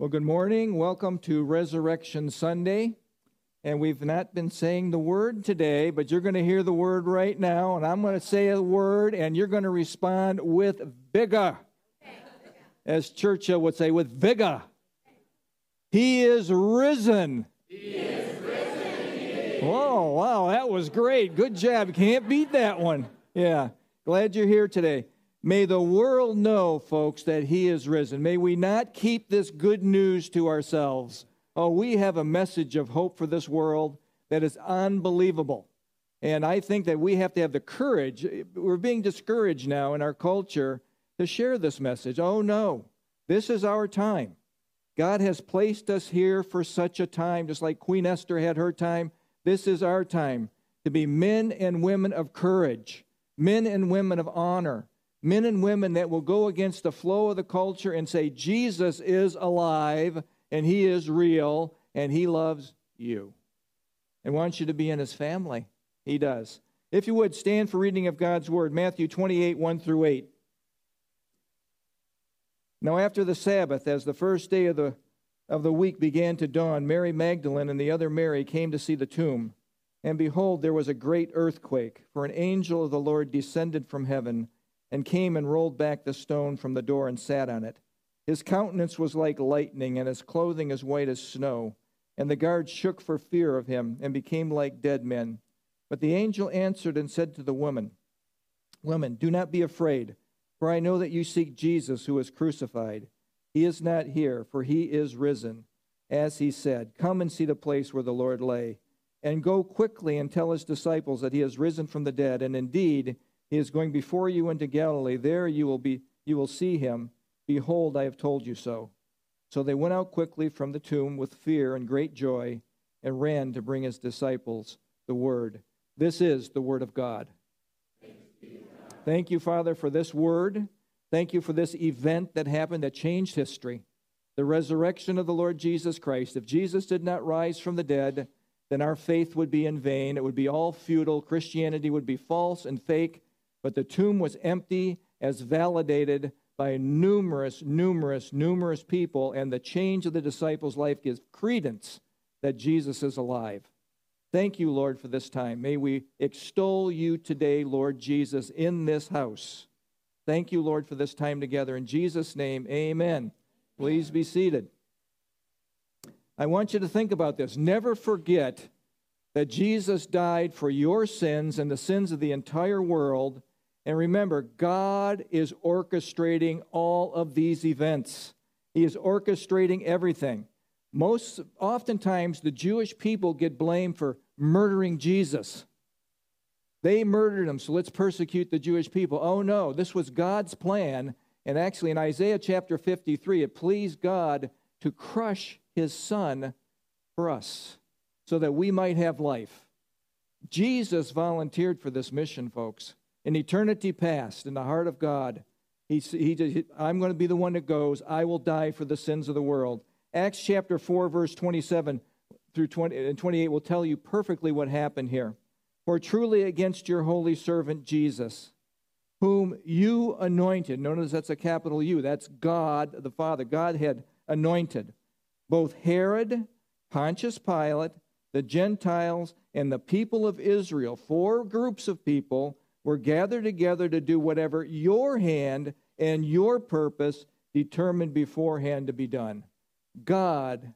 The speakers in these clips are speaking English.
Well, good morning. Welcome to Resurrection Sunday. And we've not been saying the word today, but you're going to hear the word right now. And I'm going to say a word, and you're going to respond with vigor. As Churchill would say, with vigor. He is risen. He is risen. Whoa, wow, that was great. Good job. Can't beat that one. Yeah. Glad you're here today. May the world know, folks, that He is risen. May we not keep this good news to ourselves. Oh, we have a message of hope for this world that is unbelievable. And I think that we have to have the courage. We're being discouraged now in our culture to share this message. Oh, no, this is our time. God has placed us here for such a time, just like Queen Esther had her time. This is our time to be men and women of courage, men and women of honor, men and women that will go against the flow of the culture and say, Jesus is alive and he is real and he loves you and wants you to be in his family. He does. If you would, stand for reading of God's word, Matthew 28, 1 through 8. Now, after the Sabbath, as the first day of the, of the week began to dawn, Mary Magdalene and the other Mary came to see the tomb. And behold, there was a great earthquake, for an angel of the Lord descended from heaven and came and rolled back the stone from the door and sat on it. His countenance was like lightning, and his clothing as white as snow. And the guards shook for fear of him and became like dead men. But the angel answered and said to the woman, Woman, do not be afraid, for I know that you seek Jesus who was crucified. He is not here, for he is risen. As he said, Come and see the place where the Lord lay. And go quickly and tell his disciples that he has risen from the dead, and indeed, he is going before you into Galilee. There you will be you will see him. Behold, I have told you so. So they went out quickly from the tomb with fear and great joy and ran to bring his disciples the word. This is the word of God. Thank you, Father, for this word. Thank you for this event that happened that changed history. The resurrection of the Lord Jesus Christ. If Jesus did not rise from the dead, then our faith would be in vain. It would be all futile. Christianity would be false and fake but the tomb was empty as validated by numerous, numerous, numerous people, and the change of the disciples' life gives credence that Jesus is alive. Thank you, Lord, for this time. May we extol you today, Lord Jesus, in this house. Thank you, Lord, for this time together. In Jesus' name, amen. Please be seated. I want you to think about this. Never forget that Jesus died for your sins and the sins of the entire world and remember, God is orchestrating all of these events. He is orchestrating everything. Most oftentimes, the Jewish people get blamed for murdering Jesus. They murdered him, so let's persecute the Jewish people. Oh no, this was God's plan. And actually, in Isaiah chapter 53, it pleased God to crush his son for us so that we might have life. Jesus volunteered for this mission, folks. In eternity past, in the heart of God, he, he, I'm going to be the one that goes. I will die for the sins of the world. Acts chapter 4, verse 27 through 20, and 28 will tell you perfectly what happened here. For truly against your holy servant Jesus, whom you anointed, notice that's a capital U, that's God the Father. God had anointed both Herod, Pontius Pilate, the Gentiles, and the people of Israel, four groups of people were gathered together to do whatever your hand and your purpose determined beforehand to be done. God,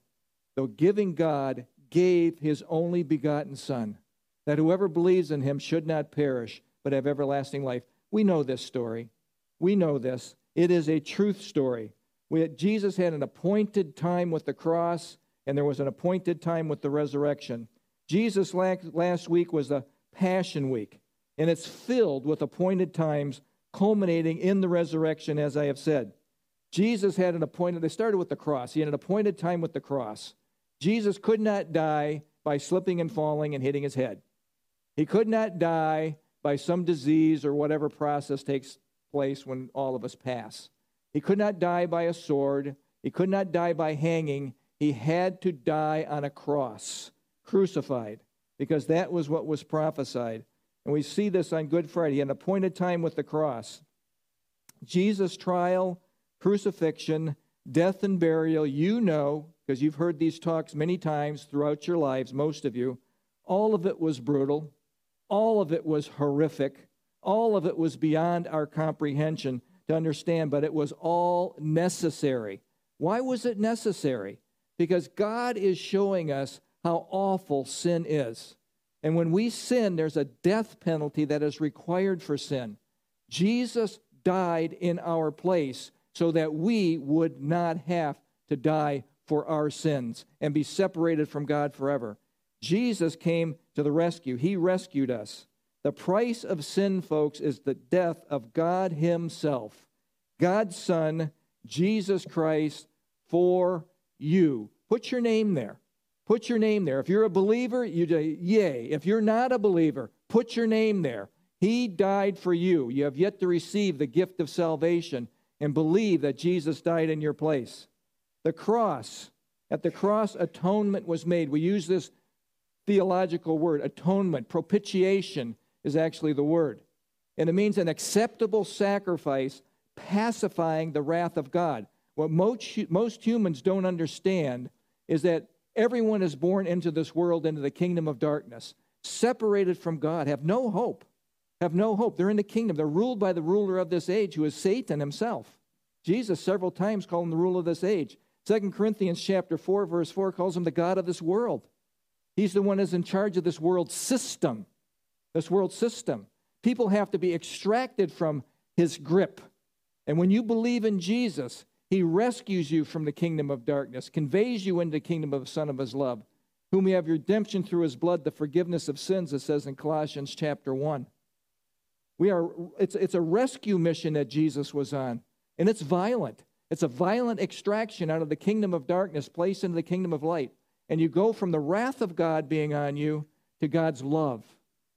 the giving God, gave his only begotten Son, that whoever believes in him should not perish, but have everlasting life. We know this story. We know this. It is a truth story. We, Jesus had an appointed time with the cross, and there was an appointed time with the resurrection. Jesus last, week was the Passion Week and it's filled with appointed times culminating in the resurrection, as I have said. Jesus had an appointed, they started with the cross. He had an appointed time with the cross. Jesus could not die by slipping and falling and hitting his head. He could not die by some disease or whatever process takes place when all of us pass. He could not die by a sword. He could not die by hanging. He had to die on a cross, crucified, because that was what was prophesied. And we see this on Good Friday, an appointed time with the cross. Jesus' trial, crucifixion, death and burial, you know, because you've heard these talks many times throughout your lives, most of you, all of it was brutal. All of it was horrific. All of it was beyond our comprehension to understand, but it was all necessary. Why was it necessary? Because God is showing us how awful sin is. And when we sin, there's a death penalty that is required for sin. Jesus died in our place so that we would not have to die for our sins and be separated from God forever. Jesus came to the rescue, He rescued us. The price of sin, folks, is the death of God Himself, God's Son, Jesus Christ, for you. Put your name there. Put your name there. If you're a believer, you say, Yay. If you're not a believer, put your name there. He died for you. You have yet to receive the gift of salvation and believe that Jesus died in your place. The cross, at the cross, atonement was made. We use this theological word, atonement. Propitiation is actually the word. And it means an acceptable sacrifice pacifying the wrath of God. What most, most humans don't understand is that everyone is born into this world, into the kingdom of darkness, separated from God, have no hope. Have no hope. They're in the kingdom. They're ruled by the ruler of this age, who is Satan himself. Jesus several times called him the ruler of this age. Second Corinthians chapter 4, verse 4 calls him the God of this world. He's the one who's in charge of this world system. This world system. People have to be extracted from his grip. And when you believe in Jesus, he rescues you from the kingdom of darkness, conveys you into the kingdom of the Son of his love, whom we have redemption through his blood, the forgiveness of sins, it says in Colossians chapter 1. We are, it's, it's a rescue mission that Jesus was on, and it's violent. It's a violent extraction out of the kingdom of darkness, placed into the kingdom of light and you go from the wrath of God being on you to God's love.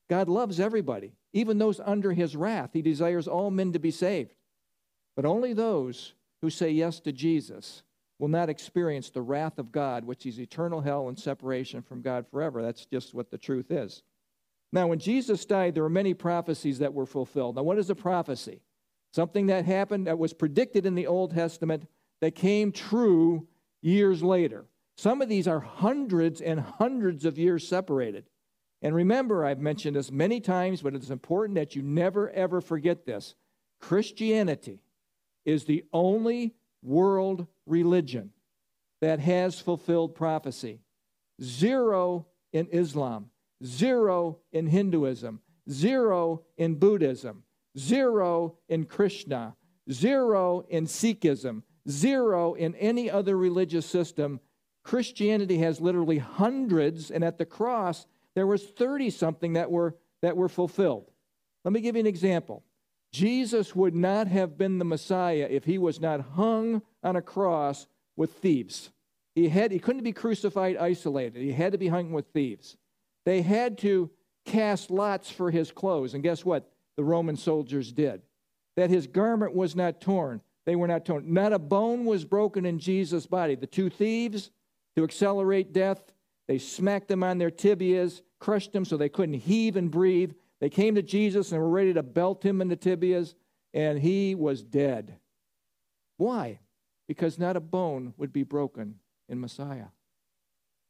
God loves everybody, even those under his wrath. He desires all men to be saved. But only those who say yes to Jesus will not experience the wrath of God, which is eternal hell and separation from God forever. That's just what the truth is. Now, when Jesus died, there were many prophecies that were fulfilled. Now, what is a prophecy? Something that happened that was predicted in the Old Testament that came true years later. Some of these are hundreds and hundreds of years separated. And remember, I've mentioned this many times, but it's important that you never ever forget this. Christianity is the only world religion that has fulfilled prophecy. Zero in Islam, zero in Hinduism, zero in Buddhism, zero in Krishna, zero in Sikhism, zero in any other religious system Christianity has literally hundreds, and at the cross, there was 30 something that were, that were fulfilled. Let me give you an example. Jesus would not have been the Messiah if he was not hung on a cross with thieves. He, had, he couldn't be crucified isolated, he had to be hung with thieves. They had to cast lots for his clothes, and guess what? The Roman soldiers did. That his garment was not torn. They were not torn. Not a bone was broken in Jesus' body. The two thieves, to accelerate death. They smacked them on their tibias, crushed them so they couldn't heave and breathe. They came to Jesus and were ready to belt him in the tibias, and he was dead. Why? Because not a bone would be broken in Messiah.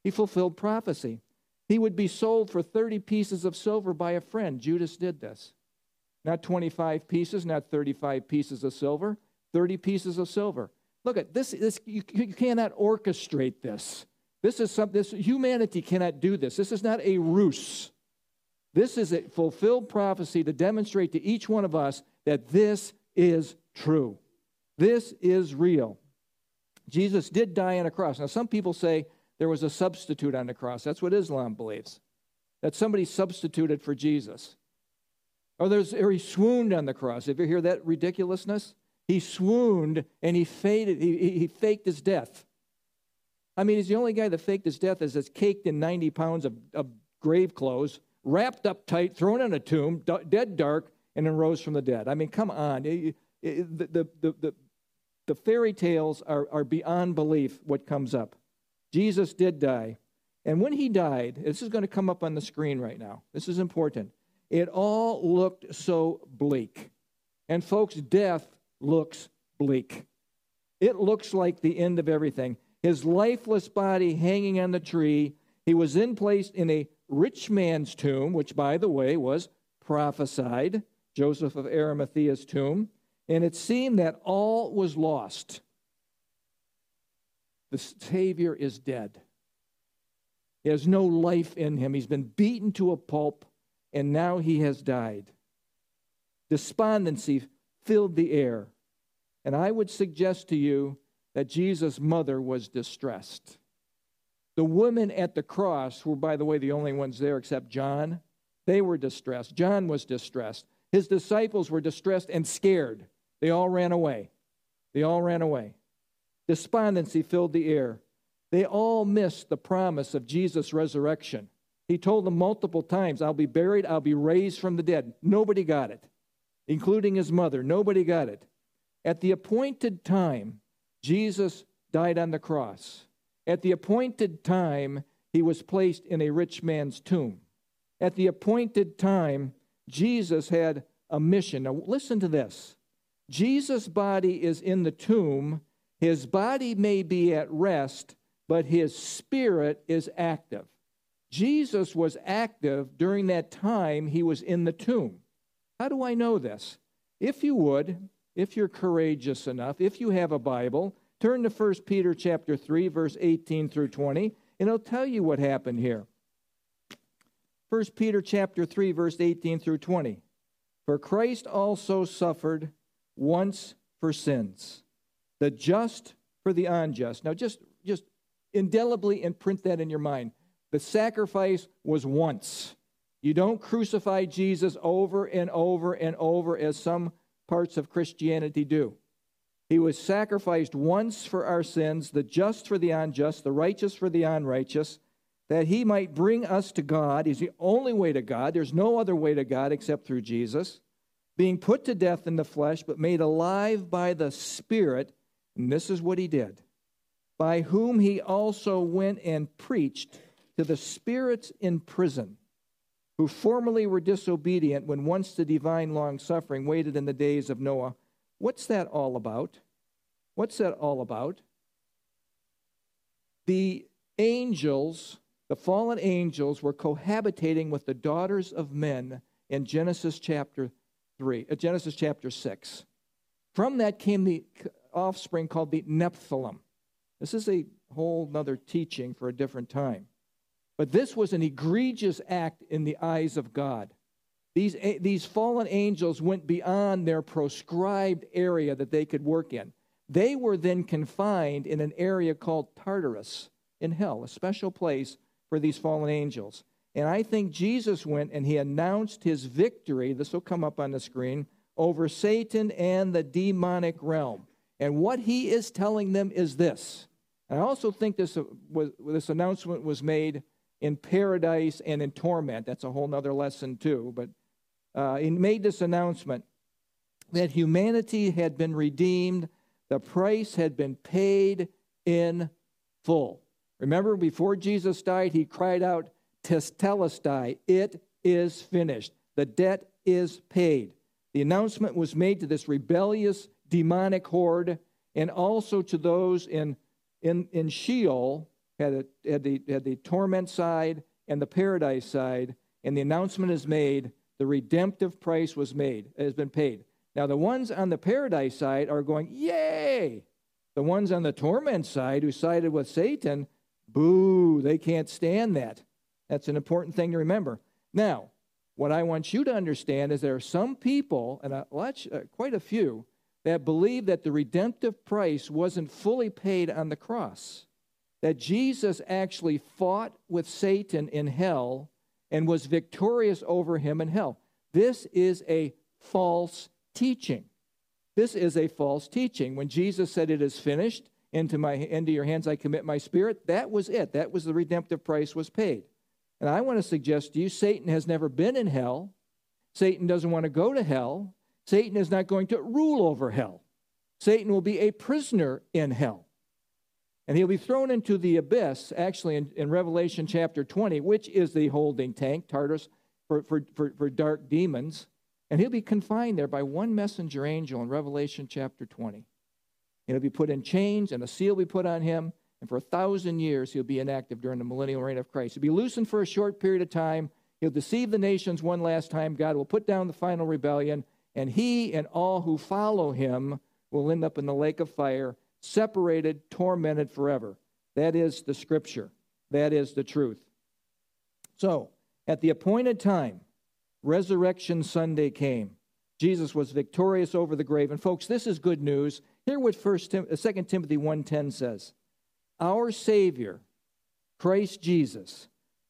He fulfilled prophecy. He would be sold for 30 pieces of silver by a friend. Judas did this. Not 25 pieces, not 35 pieces of silver, 30 pieces of silver. Look at this. this you, you cannot orchestrate this. This is something. This humanity cannot do this. This is not a ruse. This is a fulfilled prophecy to demonstrate to each one of us that this is true. This is real. Jesus did die on a cross. Now, some people say there was a substitute on the cross. That's what Islam believes. That somebody substituted for Jesus. Or, there's, or he swooned on the cross. If you hear that ridiculousness? He swooned and he faded, he, he faked his death. I mean, he's the only guy that faked his death as it's caked in 90 pounds of, of grave clothes, wrapped up tight, thrown in a tomb, dead dark, and then rose from the dead. I mean, come on. The, the, the, the fairy tales are, are beyond belief what comes up. Jesus did die. And when he died, this is going to come up on the screen right now. This is important. It all looked so bleak. And folks, death looks bleak. It looks like the end of everything. His lifeless body hanging on the tree. He was in place in a rich man's tomb, which, by the way, was prophesied Joseph of Arimathea's tomb. And it seemed that all was lost. The Savior is dead. He has no life in him. He's been beaten to a pulp, and now he has died. Despondency filled the air. And I would suggest to you that Jesus' mother was distressed. The women at the cross were, by the way, the only ones there except John. They were distressed. John was distressed. His disciples were distressed and scared. They all ran away. They all ran away. Despondency filled the air. They all missed the promise of Jesus' resurrection. He told them multiple times, I'll be buried, I'll be raised from the dead. Nobody got it, including his mother. Nobody got it. At the appointed time, Jesus died on the cross. At the appointed time, he was placed in a rich man's tomb. At the appointed time, Jesus had a mission. Now, listen to this Jesus' body is in the tomb. His body may be at rest, but his spirit is active. Jesus was active during that time he was in the tomb. How do I know this? If you would, if you're courageous enough, if you have a Bible, turn to 1 Peter chapter 3 verse 18 through 20 and it'll tell you what happened here. 1 Peter chapter 3 verse 18 through 20. For Christ also suffered once for sins, the just for the unjust. Now just just indelibly imprint that in your mind. The sacrifice was once. You don't crucify Jesus over and over and over as some parts of Christianity do. He was sacrificed once for our sins, the just for the unjust, the righteous for the unrighteous, that he might bring us to God. He's the only way to God. There's no other way to God except through Jesus. Being put to death in the flesh, but made alive by the Spirit. And this is what he did by whom he also went and preached to the spirits in prison, who formerly were disobedient when once the divine long suffering waited in the days of Noah. What's that all about? What's that all about? The angels, the fallen angels, were cohabitating with the daughters of men in Genesis chapter 3, uh, Genesis chapter 6. From that came the offspring called the Nephilim. This is a whole other teaching for a different time. But this was an egregious act in the eyes of God. These, these fallen angels went beyond their proscribed area that they could work in. They were then confined in an area called Tartarus in hell, a special place for these fallen angels. And I think Jesus went and he announced his victory. This will come up on the screen over Satan and the demonic realm. And what he is telling them is this. And I also think this, uh, was, this announcement was made in paradise and in torment. That's a whole other lesson, too. But uh, he made this announcement that humanity had been redeemed, the price had been paid in full. Remember, before Jesus died, he cried out, Tetelestai, it is finished. The debt is paid. The announcement was made to this rebellious demonic horde, and also to those in, in, in Sheol, had, a, had, the, had the torment side and the paradise side, and the announcement is made the redemptive price was made, has been paid. Now, the ones on the paradise side are going, Yay! The ones on the torment side who sided with Satan, boo, they can't stand that. That's an important thing to remember. Now, what I want you to understand is there are some people, and a lot, uh, quite a few, that believe that the redemptive price wasn't fully paid on the cross. That Jesus actually fought with Satan in hell and was victorious over him in hell. This is a false teaching. This is a false teaching. When Jesus said, It is finished, into, my, into your hands I commit my spirit, that was it. That was the redemptive price was paid. And I want to suggest to you, Satan has never been in hell. Satan doesn't want to go to hell. Satan is not going to rule over hell. Satan will be a prisoner in hell. And he'll be thrown into the abyss, actually, in, in Revelation chapter 20, which is the holding tank, Tartarus, for, for, for, for dark demons. And he'll be confined there by one messenger angel in Revelation chapter 20. and he'll be put in chains, and a seal will be put on him. And for a thousand years, he'll be inactive during the millennial reign of Christ. He'll be loosened for a short period of time. He'll deceive the nations one last time. God will put down the final rebellion, and he and all who follow him will end up in the lake of fire, separated, tormented forever. That is the scripture. That is the truth. So, at the appointed time, Resurrection Sunday came. Jesus was victorious over the grave. And folks, this is good news. Hear what First Tim- 2 uh, Timothy 1:10 says. Our Savior, Christ Jesus,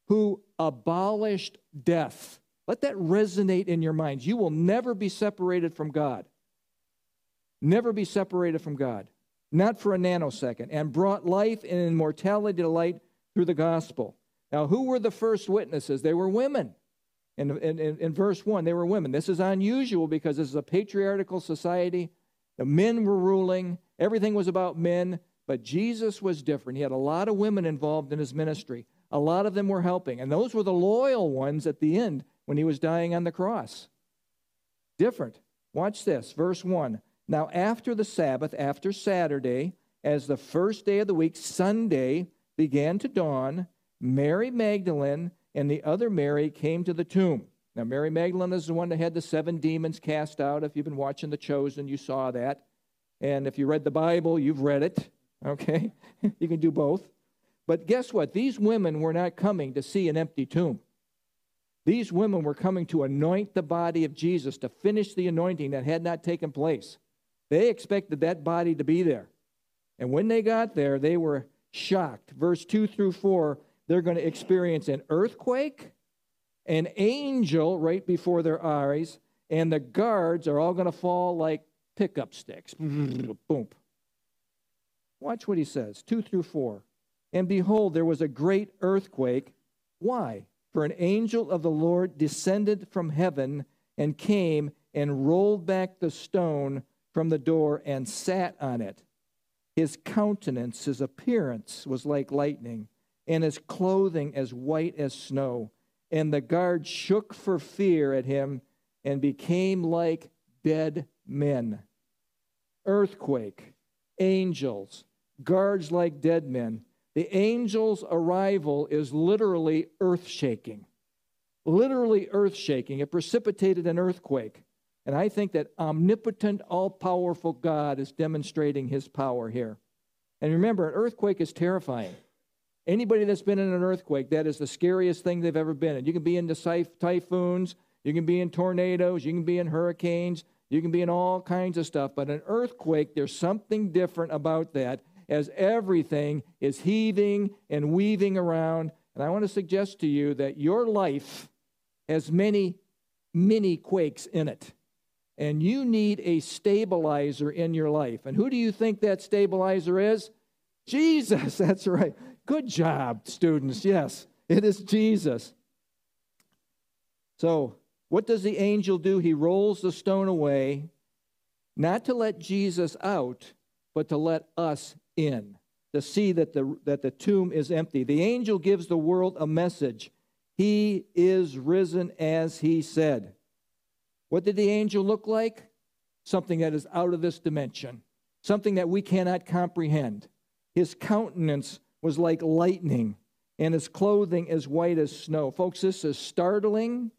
who abolished death. Let that resonate in your minds. You will never be separated from God. Never be separated from God. Not for a nanosecond. And brought life and immortality to light through the gospel. Now, who were the first witnesses? They were women. In, in, in, verse 1, they were women. This is unusual because this is a patriarchal society. The men were ruling, everything was about men, but Jesus was different. He had a lot of women involved in his ministry. A lot of them were helping, and those were the loyal ones at the end when he was dying on the cross. Different. Watch this, verse 1. Now, after the Sabbath, after Saturday, as the first day of the week, Sunday, began to dawn, Mary Magdalene and the other Mary came to the tomb. Now, Mary Magdalene is the one that had the seven demons cast out. If you've been watching The Chosen, you saw that. And if you read the Bible, you've read it. Okay? you can do both. But guess what? These women were not coming to see an empty tomb. These women were coming to anoint the body of Jesus, to finish the anointing that had not taken place. They expected that body to be there. And when they got there, they were shocked. Verse 2 through 4 they're going to experience an earthquake, an angel right before their eyes, and the guards are all going to fall like pickup sticks. Boom. Watch what he says 2 through 4. And behold, there was a great earthquake. Why? For an angel of the Lord descended from heaven and came and rolled back the stone from the door and sat on it. His countenance, his appearance was like lightning and his clothing as white as snow. And the guards shook for fear at him and became like dead men. Earthquake, angels, guards like dead men. The angel's arrival is literally earth shaking. Literally earth shaking. It precipitated an earthquake. And I think that omnipotent, all powerful God is demonstrating his power here. And remember, an earthquake is terrifying. Anybody that's been in an earthquake, that is the scariest thing they've ever been in. You can be in typhoons, you can be in tornadoes, you can be in hurricanes, you can be in all kinds of stuff. But an earthquake, there's something different about that as everything is heaving and weaving around. And I want to suggest to you that your life has many mini quakes in it. And you need a stabilizer in your life. And who do you think that stabilizer is? Jesus, that's right. Good job, students. Yes, it is Jesus. So, what does the angel do? He rolls the stone away, not to let Jesus out, but to let us in, to see that the, that the tomb is empty. The angel gives the world a message He is risen as He said. What did the angel look like? Something that is out of this dimension, something that we cannot comprehend. His countenance was like lightning, and his clothing as white as snow. Folks, this is startling.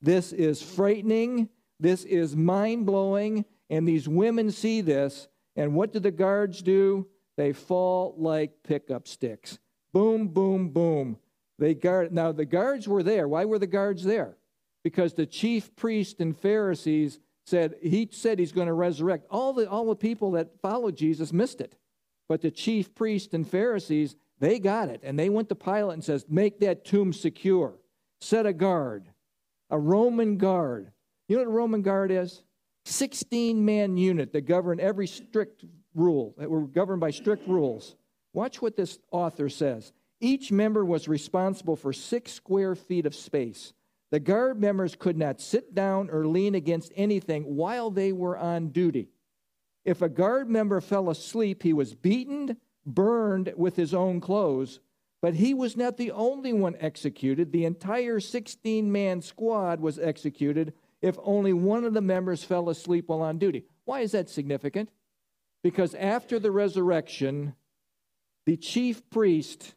This is frightening. This is mind blowing. And these women see this. And what do the guards do? They fall like pickup sticks. Boom, boom, boom. They guard. Now, the guards were there. Why were the guards there? Because the chief priest and Pharisees said, he said he's going to resurrect. All the, all the people that followed Jesus missed it. But the chief priest and Pharisees, they got it. And they went to Pilate and says, make that tomb secure. Set a guard, a Roman guard. You know what a Roman guard is? 16 man unit that govern every strict rule, that were governed by strict rules. Watch what this author says. Each member was responsible for six square feet of space. The guard members could not sit down or lean against anything while they were on duty. If a guard member fell asleep, he was beaten, burned with his own clothes. But he was not the only one executed. The entire 16 man squad was executed if only one of the members fell asleep while on duty. Why is that significant? Because after the resurrection, the chief priest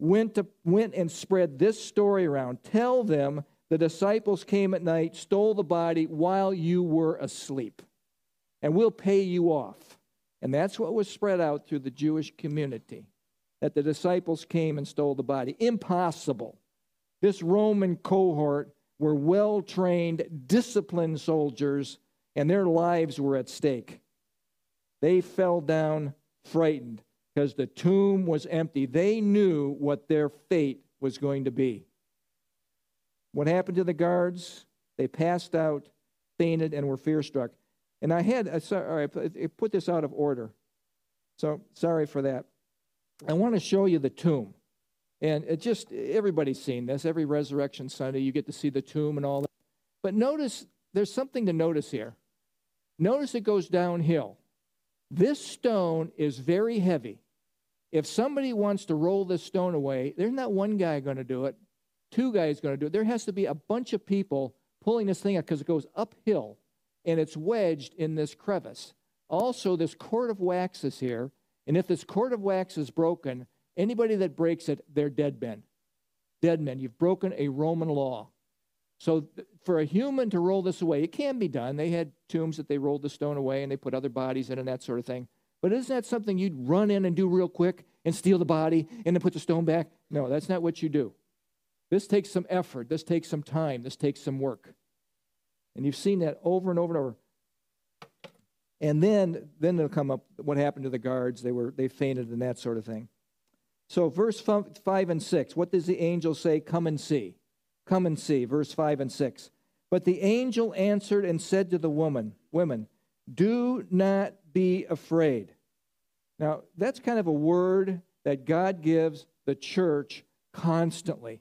went, to, went and spread this story around. Tell them the disciples came at night, stole the body while you were asleep, and we'll pay you off. And that's what was spread out through the Jewish community that the disciples came and stole the body. Impossible. This Roman cohort were well trained, disciplined soldiers, and their lives were at stake. They fell down frightened because the tomb was empty. They knew what their fate was going to be. What happened to the guards? They passed out, fainted, and were fear struck. And I had, uh, sorry, I put this out of order. So sorry for that. I want to show you the tomb. And it just, everybody's seen this. Every Resurrection Sunday, you get to see the tomb and all that. But notice, there's something to notice here. Notice it goes downhill. This stone is very heavy. If somebody wants to roll this stone away, there's not one guy going to do it, two guys going to do it. There has to be a bunch of people pulling this thing up because it goes uphill and it's wedged in this crevice. Also, this cord of wax is here, and if this cord of wax is broken, Anybody that breaks it, they're dead men. Dead men. You've broken a Roman law. So for a human to roll this away, it can be done. They had tombs that they rolled the stone away and they put other bodies in and that sort of thing. But isn't that something you'd run in and do real quick and steal the body and then put the stone back? No, that's not what you do. This takes some effort. This takes some time. This takes some work. And you've seen that over and over and over. And then, then they'll come up what happened to the guards. They were they fainted and that sort of thing. So, verse 5 and 6, what does the angel say? Come and see. Come and see. Verse 5 and 6. But the angel answered and said to the woman, Women, do not be afraid. Now, that's kind of a word that God gives the church constantly.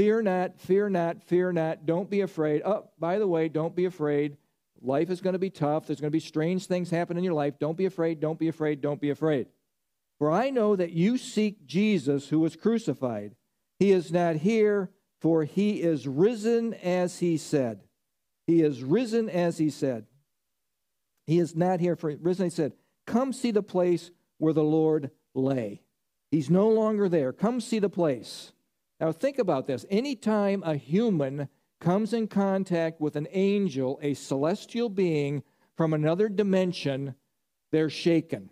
Fear not, fear not, fear not. Don't be afraid. Oh, by the way, don't be afraid. Life is going to be tough. There's going to be strange things happen in your life. Don't be afraid, don't be afraid, don't be afraid. For I know that you seek Jesus who was crucified. He is not here, for he is risen as he said. He is risen as he said. He is not here, for risen, he said, Come see the place where the Lord lay. He's no longer there. Come see the place. Now think about this. Anytime a human comes in contact with an angel, a celestial being from another dimension, they're shaken.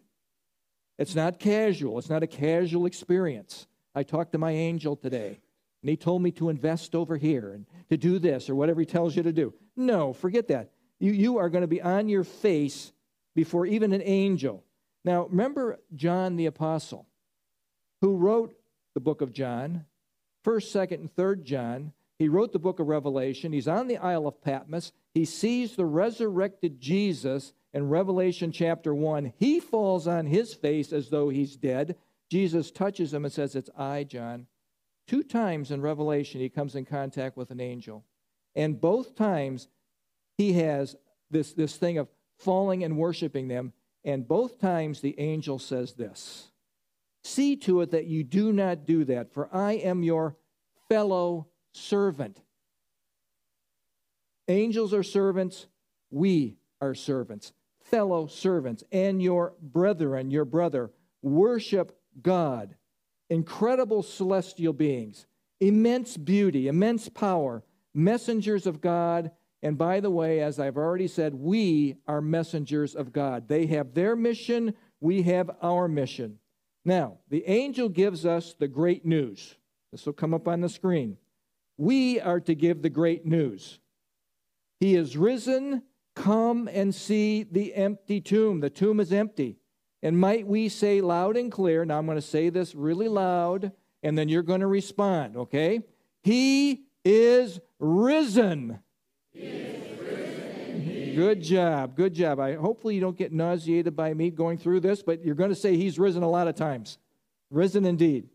It's not casual, it's not a casual experience. I talked to my angel today, and he told me to invest over here and to do this or whatever he tells you to do. No, forget that. You, you are going to be on your face before even an angel. Now, remember John the Apostle, who wrote the book of John, 1st, 2nd, and 3rd John. He wrote the book of Revelation. He's on the Isle of Patmos. He sees the resurrected Jesus in Revelation chapter 1, he falls on his face as though he's dead. Jesus touches him and says, It's I, John. Two times in Revelation, he comes in contact with an angel. And both times, he has this, this thing of falling and worshiping them. And both times, the angel says this See to it that you do not do that, for I am your fellow servant. Angels are servants, we are servants fellow servants and your brethren, your brother, worship God. Incredible celestial beings, immense beauty, immense power, messengers of God. And by the way, as I've already said, we are messengers of God. They have their mission, we have our mission. Now, the angel gives us the great news. This will come up on the screen. We are to give the great news. He is risen Come and see the empty tomb. The tomb is empty. And might we say loud and clear, now I'm going to say this really loud, and then you're going to respond, okay? He is risen. He is risen good job. Good job. I hopefully you don't get nauseated by me going through this, but you're going to say he's risen a lot of times. Risen indeed.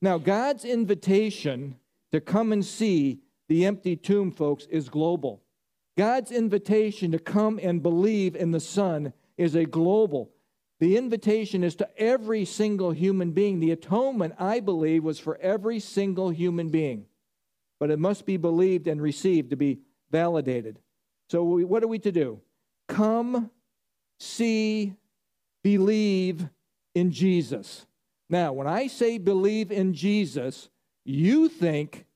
Now, God's invitation to come and see the empty tomb, folks, is global. God's invitation to come and believe in the Son is a global. The invitation is to every single human being. The atonement, I believe, was for every single human being. But it must be believed and received to be validated. So, we, what are we to do? Come, see believe in Jesus. Now, when I say believe in Jesus, you think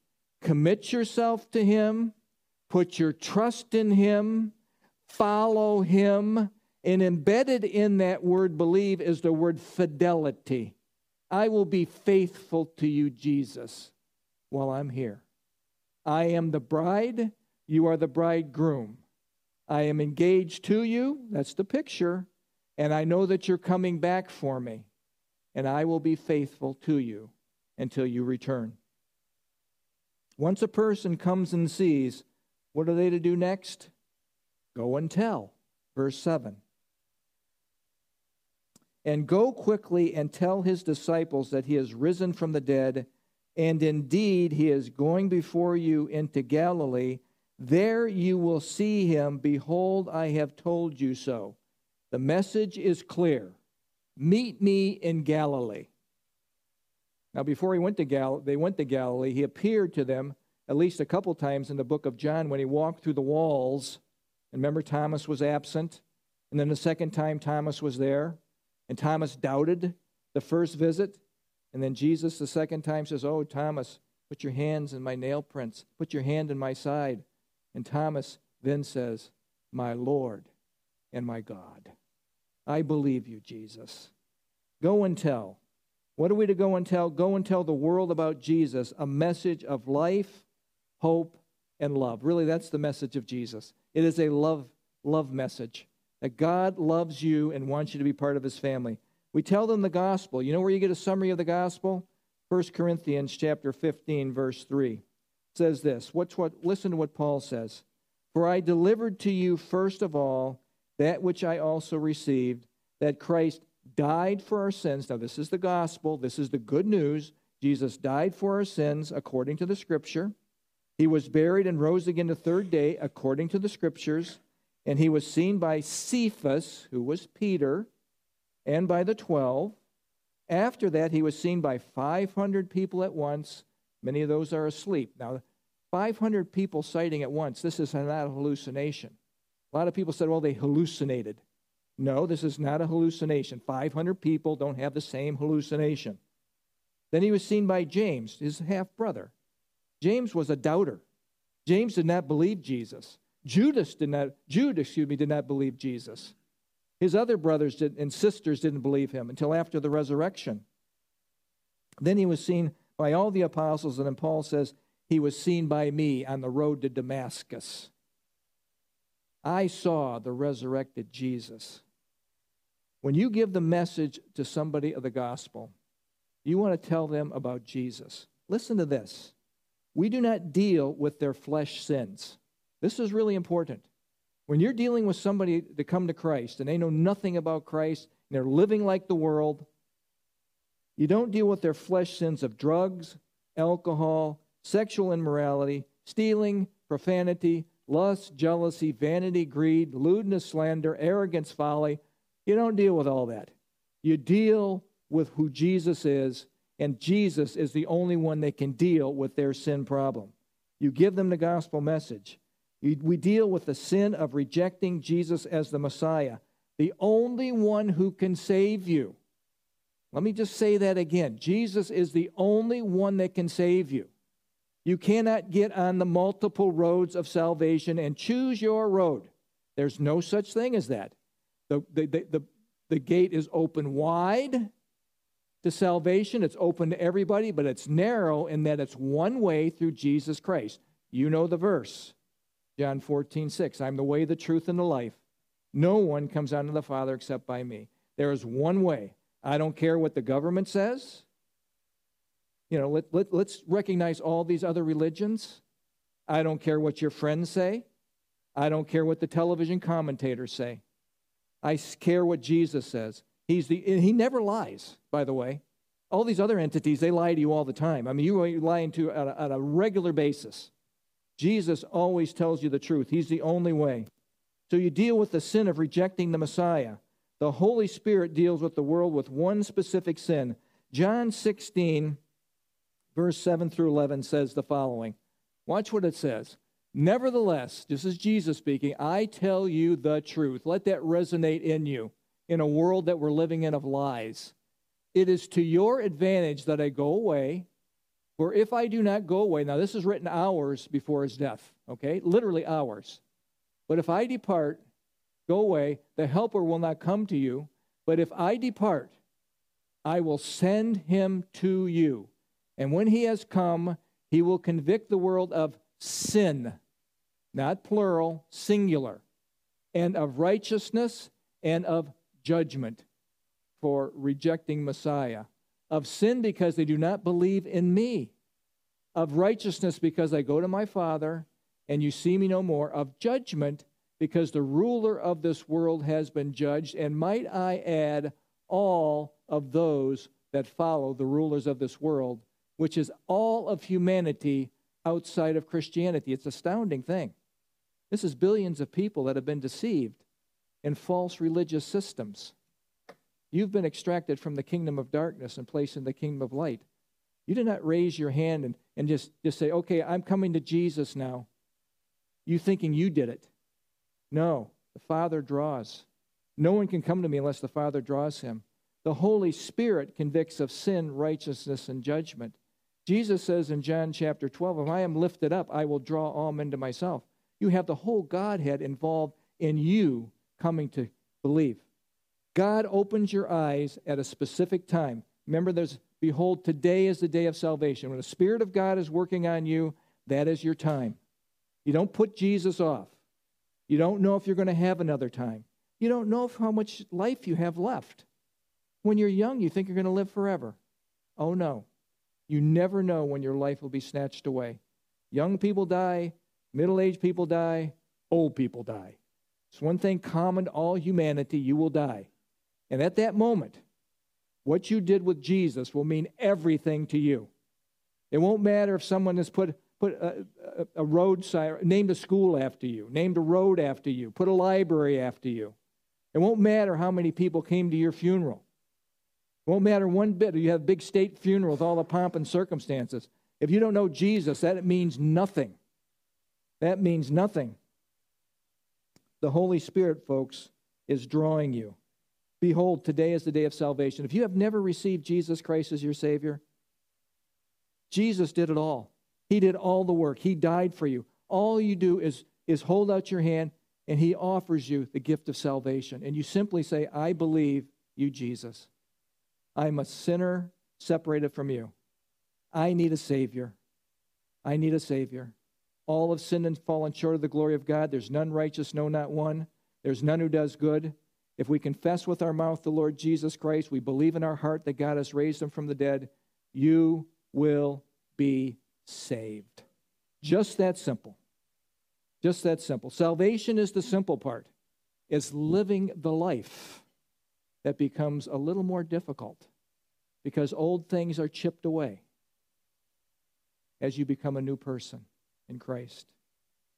commit yourself to Him, put your trust in Him, follow Him, and embedded in that word believe is the word fidelity. I will be faithful to you, Jesus, while I'm here. I am the bride, you are the bridegroom. I am engaged to you, that's the picture, and I know that you're coming back for me, and I will be faithful to you until you return. Once a person comes and sees, what are they to do next? Go and tell. Verse 7. And go quickly and tell his disciples that he has risen from the dead, and indeed he is going before you into Galilee. There you will see him. Behold, I have told you so. The message is clear Meet me in Galilee. Now, before he went to Gal- they went to Galilee, he appeared to them at least a couple times in the book of John when he walked through the walls. And remember, Thomas was absent. And then the second time, Thomas was there. And Thomas doubted the first visit. And then Jesus, the second time, says, Oh, Thomas, put your hands in my nail prints, put your hand in my side. And Thomas then says, My Lord and my God. I believe you, Jesus. Go and tell. What are we to go and tell? Go and tell the world about Jesus, a message of life, hope, and love. Really, that's the message of Jesus. It is a love, love message that God loves you and wants you to be part of his family. We tell them the gospel. You know where you get a summary of the gospel? 1 Corinthians chapter 15 verse 3 says this. What's what listen to what Paul says. For I delivered to you first of all that which I also received that Christ died for our sins. Now this is the gospel. This is the good news. Jesus died for our sins according to the scripture. He was buried and rose again the third day according to the scriptures and he was seen by Cephas, who was Peter, and by the twelve. After that, he was seen by 500 people at once. Many of those are asleep. Now, 500 people sighting at once, this is not a hallucination. A lot of people said, well, they hallucinated. No, this is not a hallucination. 500 people don't have the same hallucination. Then he was seen by James, his half brother. James was a doubter. James did not believe Jesus. Judas did not, Jude, excuse me, did not believe Jesus. His other brothers did, and sisters didn't believe him until after the resurrection. Then he was seen by all the apostles, and then Paul says, He was seen by me on the road to Damascus. I saw the resurrected Jesus. When you give the message to somebody of the gospel, you want to tell them about Jesus. Listen to this. We do not deal with their flesh sins. This is really important. When you're dealing with somebody to come to Christ and they know nothing about Christ and they're living like the world, you don't deal with their flesh sins of drugs, alcohol, sexual immorality, stealing, profanity, lust, jealousy, vanity, greed, lewdness, slander, arrogance, folly. You don't deal with all that. You deal with who Jesus is, and Jesus is the only one that can deal with their sin problem. You give them the gospel message. We deal with the sin of rejecting Jesus as the Messiah, the only one who can save you. Let me just say that again. Jesus is the only one that can save you. You cannot get on the multiple roads of salvation and choose your road. There's no such thing as that. The, the, the, the, the gate is open wide to salvation, it's open to everybody, but it's narrow in that it's one way through Jesus Christ. You know the verse. John 14, 6. I'm the way, the truth, and the life. No one comes unto the Father except by me. There is one way. I don't care what the government says. You know, let, let, let's recognize all these other religions. I don't care what your friends say. I don't care what the television commentators say. I care what Jesus says. He's the, he never lies, by the way. All these other entities, they lie to you all the time. I mean, you are lying to on a, on a regular basis. Jesus always tells you the truth. He's the only way. So you deal with the sin of rejecting the Messiah. The Holy Spirit deals with the world with one specific sin. John 16, verse 7 through 11 says the following. Watch what it says. Nevertheless, this is Jesus speaking, I tell you the truth. Let that resonate in you. in a world that we're living in of lies. It is to your advantage that I go away, for if I do not go away, now this is written hours before his death, okay? Literally hours. But if I depart, go away, the helper will not come to you. But if I depart, I will send him to you. And when he has come, he will convict the world of sin, not plural, singular, and of righteousness and of judgment for rejecting Messiah, of sin because they do not believe in me, of righteousness because I go to my Father and you see me no more, of judgment because the ruler of this world has been judged, and might I add, all of those that follow the rulers of this world which is all of humanity outside of Christianity. It's astounding thing. This is billions of people that have been deceived in false religious systems. You've been extracted from the kingdom of darkness and placed in the kingdom of light. You did not raise your hand and, and just, just say, okay, I'm coming to Jesus now. You thinking you did it. No, the Father draws. No one can come to me unless the Father draws him. The Holy Spirit convicts of sin, righteousness, and judgment. Jesus says in John chapter 12, If I am lifted up, I will draw all men to myself. You have the whole Godhead involved in you coming to believe. God opens your eyes at a specific time. Remember, there's, behold, today is the day of salvation. When the Spirit of God is working on you, that is your time. You don't put Jesus off. You don't know if you're going to have another time. You don't know how much life you have left. When you're young, you think you're going to live forever. Oh, no. You never know when your life will be snatched away. Young people die, middle aged people die, old people die. It's one thing common to all humanity you will die. And at that moment, what you did with Jesus will mean everything to you. It won't matter if someone has put, put a, a, a road sign, named a school after you, named a road after you, put a library after you. It won't matter how many people came to your funeral. Won't matter one bit. If you have a big state funeral with all the pomp and circumstances. If you don't know Jesus, that means nothing. That means nothing. The Holy Spirit, folks, is drawing you. Behold, today is the day of salvation. If you have never received Jesus Christ as your Savior, Jesus did it all. He did all the work. He died for you. All you do is, is hold out your hand, and He offers you the gift of salvation. And you simply say, I believe you, Jesus. I'm a sinner separated from you. I need a Savior. I need a Savior. All have sinned and fallen short of the glory of God. There's none righteous, no, not one. There's none who does good. If we confess with our mouth the Lord Jesus Christ, we believe in our heart that God has raised him from the dead, you will be saved. Just that simple. Just that simple. Salvation is the simple part, it's living the life that becomes a little more difficult because old things are chipped away as you become a new person in Christ.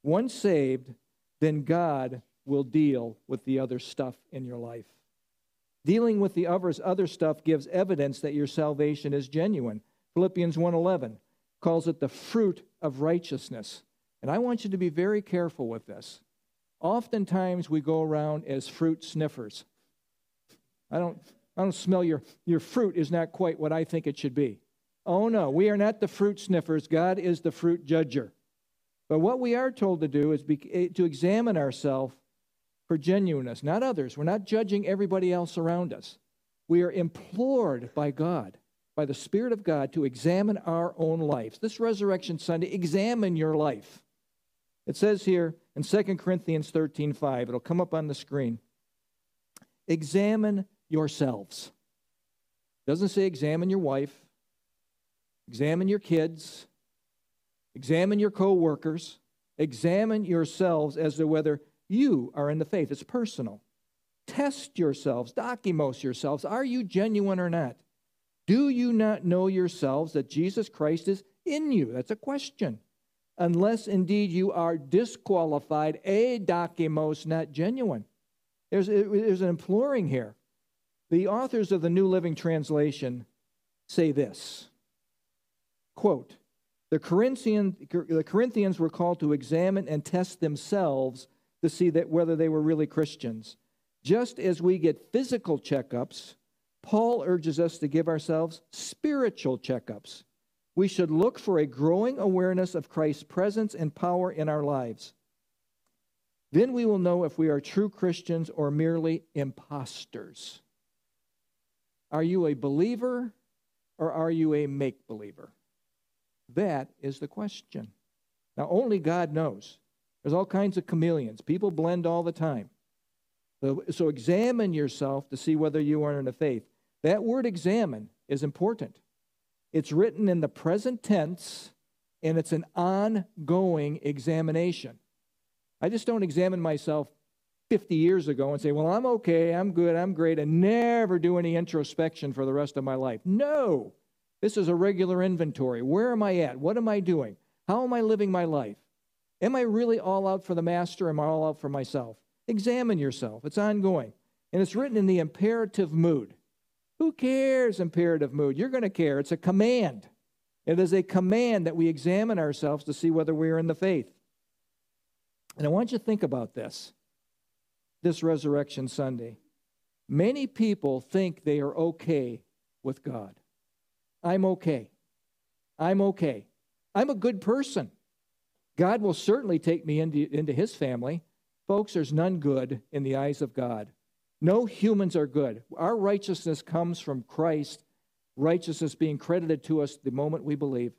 Once saved, then God will deal with the other stuff in your life. Dealing with the others, other stuff gives evidence that your salvation is genuine. Philippians 1:11 calls it the fruit of righteousness. And I want you to be very careful with this. Oftentimes we go around as fruit sniffers. I don't, I don't smell your, your fruit is not quite what I think it should be. Oh no, we are not the fruit sniffers. God is the fruit judger. But what we are told to do is be, eh, to examine ourselves for genuineness, not others. We're not judging everybody else around us. We are implored by God, by the Spirit of God, to examine our own lives. This Resurrection Sunday, examine your life. It says here in 2 Corinthians 13 5, it'll come up on the screen. Examine yourselves. Doesn't say examine your wife, examine your kids, examine your co-workers, examine yourselves as to whether you are in the faith. It's personal. Test yourselves, dokimos yourselves. Are you genuine or not? Do you not know yourselves that Jesus Christ is in you? That's a question. Unless indeed you are disqualified, adokimos, not genuine. There's, there's an imploring here. The authors of the New Living Translation say this quote, the, Corinthian, the Corinthians were called to examine and test themselves to see that whether they were really Christians. Just as we get physical checkups, Paul urges us to give ourselves spiritual checkups. We should look for a growing awareness of Christ's presence and power in our lives. Then we will know if we are true Christians or merely imposters. Are you a believer or are you a make believer? That is the question. Now, only God knows. There's all kinds of chameleons. People blend all the time. So, so examine yourself to see whether you are in the faith. That word examine is important. It's written in the present tense, and it's an ongoing examination. I just don't examine myself 50 years ago and say, well, I'm okay, I'm good, I'm great, and never do any introspection for the rest of my life. No. This is a regular inventory. Where am I at? What am I doing? How am I living my life? Am I really all out for the master? Am I all out for myself? Examine yourself. It's ongoing. And it's written in the imperative mood. Who cares, imperative mood? You're going to care. It's a command. It is a command that we examine ourselves to see whether we are in the faith. And I want you to think about this this Resurrection Sunday. Many people think they are okay with God. I'm okay. I'm okay. I'm a good person. God will certainly take me into, into his family. Folks, there's none good in the eyes of God. No humans are good. Our righteousness comes from Christ, righteousness being credited to us the moment we believe.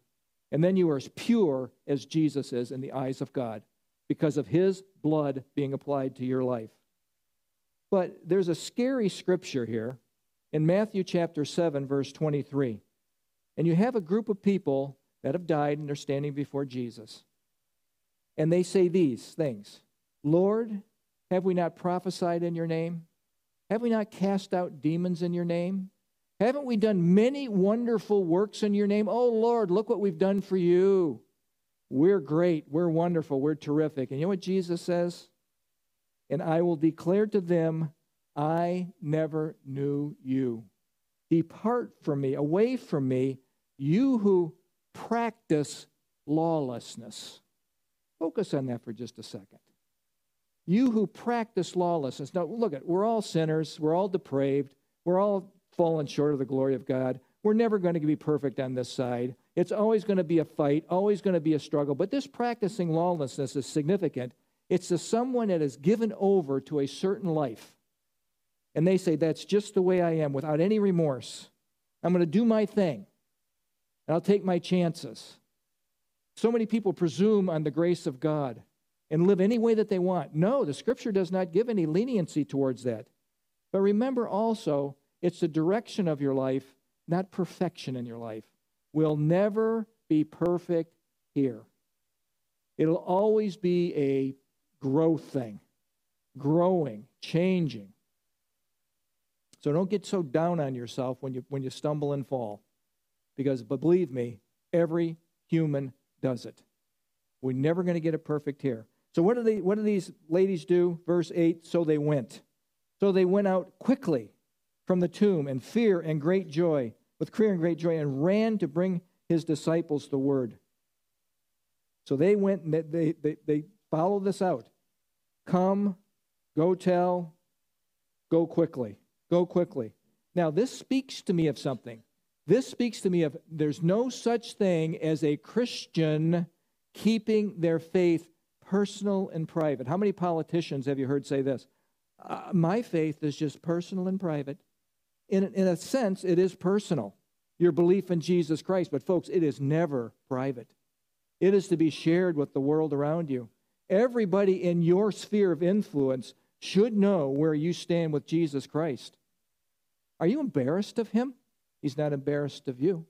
And then you are as pure as Jesus is in the eyes of God because of his blood being applied to your life. But there's a scary scripture here in Matthew chapter 7, verse 23. And you have a group of people that have died and they're standing before Jesus. And they say these things Lord, have we not prophesied in your name? Have we not cast out demons in your name? Haven't we done many wonderful works in your name? Oh, Lord, look what we've done for you. We're great. We're wonderful. We're terrific. And you know what Jesus says? And I will declare to them, I never knew you. Depart from me, away from me, you who practice lawlessness. Focus on that for just a second. You who practice lawlessness. Now, look at we're all sinners, we're all depraved, we're all fallen short of the glory of God. We're never going to be perfect on this side. It's always going to be a fight, always going to be a struggle. But this practicing lawlessness is significant. It's to someone that is given over to a certain life. And they say, That's just the way I am, without any remorse. I'm going to do my thing, and I'll take my chances. So many people presume on the grace of God and live any way that they want. No, the scripture does not give any leniency towards that. But remember also, it's the direction of your life, not perfection in your life. We'll never be perfect here. It'll always be a growth thing, growing, changing. So don't get so down on yourself when you, when you stumble and fall. Because, believe me, every human does it. We're never going to get it perfect here. So what do, they, what do these ladies do? Verse 8, so they went. So they went out quickly from the tomb in fear and great joy, with fear and great joy, and ran to bring his disciples the word. So they went and they, they, they followed this out. Come, go tell, go quickly. Go quickly. Now, this speaks to me of something. This speaks to me of there's no such thing as a Christian keeping their faith personal and private. How many politicians have you heard say this? Uh, my faith is just personal and private. In, in a sense, it is personal, your belief in Jesus Christ. But, folks, it is never private. It is to be shared with the world around you. Everybody in your sphere of influence should know where you stand with Jesus Christ. Are you embarrassed of him? He's not embarrassed of you.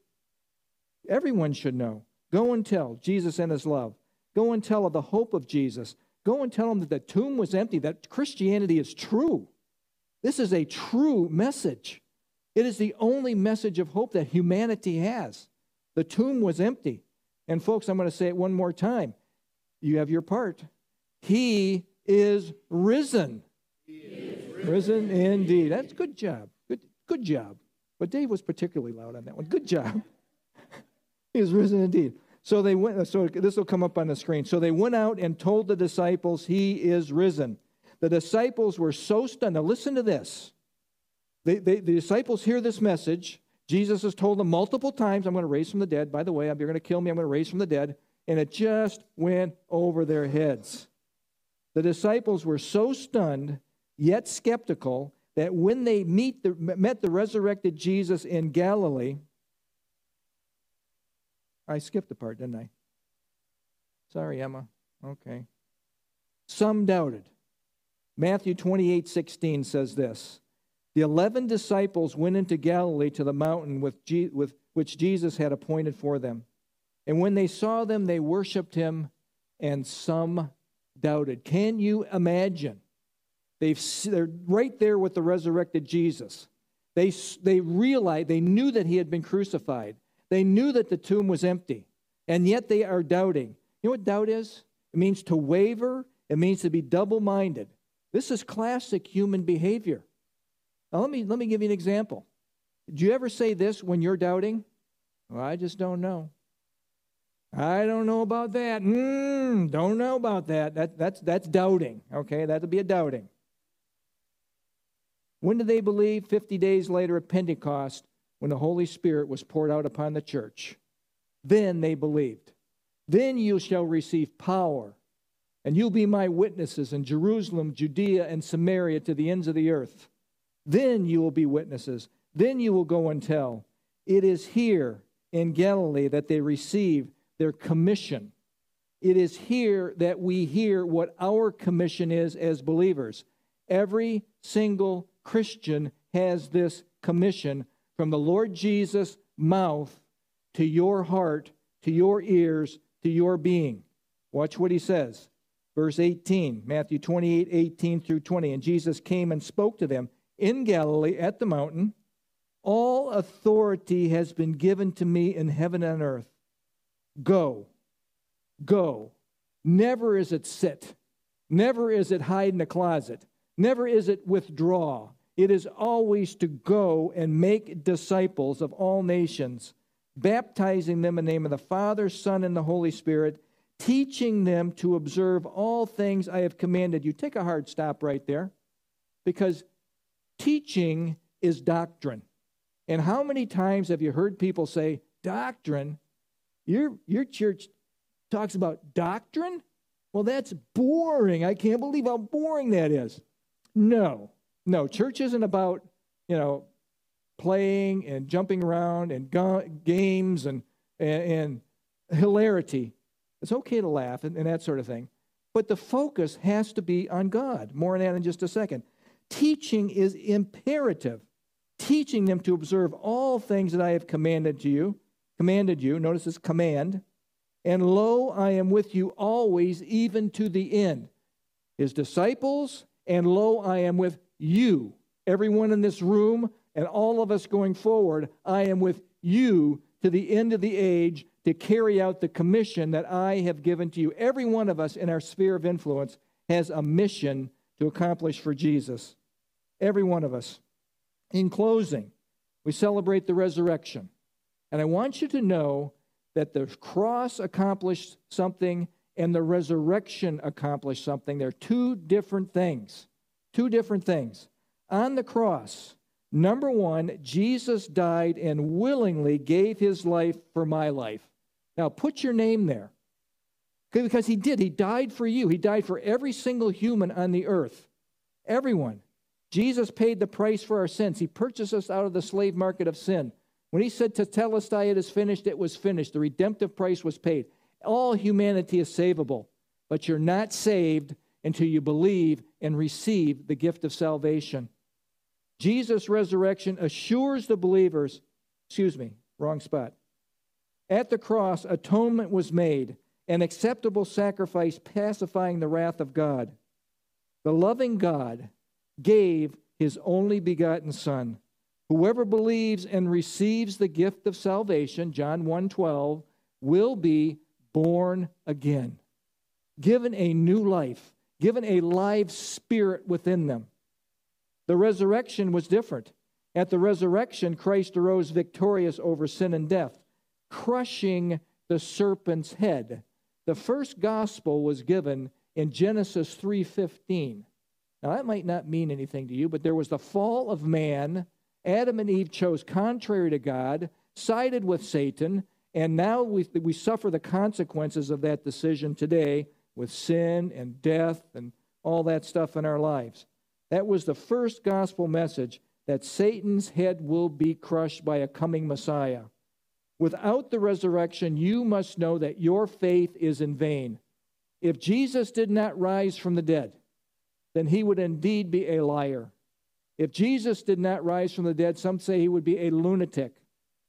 Everyone should know. Go and tell Jesus and his love. Go and tell of the hope of Jesus. Go and tell them that the tomb was empty, that Christianity is true. This is a true message. It is the only message of hope that humanity has. The tomb was empty. And, folks, I'm going to say it one more time. You have your part. He is risen. He is risen. risen indeed. That's good job. Good, good job. But Dave was particularly loud on that one. Good job. he is risen indeed. So they went, so this will come up on the screen. So they went out and told the disciples, He is risen. The disciples were so stunned. Now, listen to this. They, they, the disciples hear this message. Jesus has told them multiple times, I'm going to raise from the dead. By the way, you're going to kill me. I'm going to raise from the dead. And it just went over their heads. The disciples were so stunned, yet skeptical, that when they meet the, met the resurrected Jesus in Galilee, I skipped a part, didn't I? Sorry, Emma. Okay. Some doubted. Matthew 28 16 says this The eleven disciples went into Galilee to the mountain with, Je- with which Jesus had appointed for them. And when they saw them, they worshiped him, and some doubted. Can you imagine? They've, they're right there with the resurrected Jesus. They, they realized, they knew that he had been crucified. They knew that the tomb was empty, and yet they are doubting. You know what doubt is? It means to waver, it means to be double minded. This is classic human behavior. Now, let me, let me give you an example. Do you ever say this when you're doubting? Well, I just don't know. I don't know about that. Mm, don't know about that. that that's, that's doubting. Okay, that'd be a doubting. When did they believe? 50 days later at Pentecost, when the Holy Spirit was poured out upon the church. Then they believed. Then you shall receive power, and you'll be my witnesses in Jerusalem, Judea, and Samaria to the ends of the earth. Then you will be witnesses. Then you will go and tell. It is here in Galilee that they receive their commission. It is here that we hear what our commission is as believers. Every single Christian has this commission from the Lord Jesus' mouth to your heart, to your ears, to your being. Watch what he says. Verse 18, Matthew 28 18 through 20. And Jesus came and spoke to them in Galilee at the mountain. All authority has been given to me in heaven and earth. Go, go. Never is it sit. Never is it hide in a closet. Never is it withdraw. It is always to go and make disciples of all nations, baptizing them in the name of the Father, Son, and the Holy Spirit, teaching them to observe all things I have commanded you. Take a hard stop right there because teaching is doctrine. And how many times have you heard people say, Doctrine? Your, your church talks about doctrine? Well, that's boring. I can't believe how boring that is. No, no, church isn't about, you know, playing and jumping around and games and, and, and, hilarity. It's okay to laugh and, and that sort of thing. But the focus has to be on God. More on that in just a second. Teaching is imperative. Teaching them to observe all things that I have commanded to you, commanded you. Notice this command. And lo, I am with you always, even to the end. His disciples, and lo, I am with you, everyone in this room, and all of us going forward, I am with you to the end of the age to carry out the commission that I have given to you. Every one of us in our sphere of influence has a mission to accomplish for Jesus. Every one of us. In closing, we celebrate the resurrection. And I want you to know that the cross accomplished something and the resurrection accomplished something. They're two different things. Two different things. On the cross, number one, Jesus died and willingly gave his life for my life. Now, put your name there. Because he did. He died for you. He died for every single human on the earth. Everyone. Jesus paid the price for our sins. He purchased us out of the slave market of sin. When he said tetelestai, it is finished, it was finished. The redemptive price was paid. All humanity is savable, but you're not saved until you believe and receive the gift of salvation. Jesus' resurrection assures the believers, excuse me, wrong spot. At the cross, atonement was made, an acceptable sacrifice pacifying the wrath of God. The loving God gave his only begotten Son. Whoever believes and receives the gift of salvation, John 1:12, will be born again, given a new life given a live spirit within them. The resurrection was different. At the resurrection, Christ arose victorious over sin and death, crushing the serpent's head. The first gospel was given in Genesis 3:15. Now, that might not mean anything to you, but there was the fall of man. Adam and Eve chose contrary to God, sided with Satan, and now we, we suffer the consequences of that decision today with sin and death and all that stuff in our lives. That was the first gospel message that Satan's head will be crushed by a coming Messiah. Without the resurrection, you must know that your faith is in vain. If Jesus did not rise from the dead, then he would indeed be a liar. If Jesus did not rise from the dead, some say he would be a lunatic.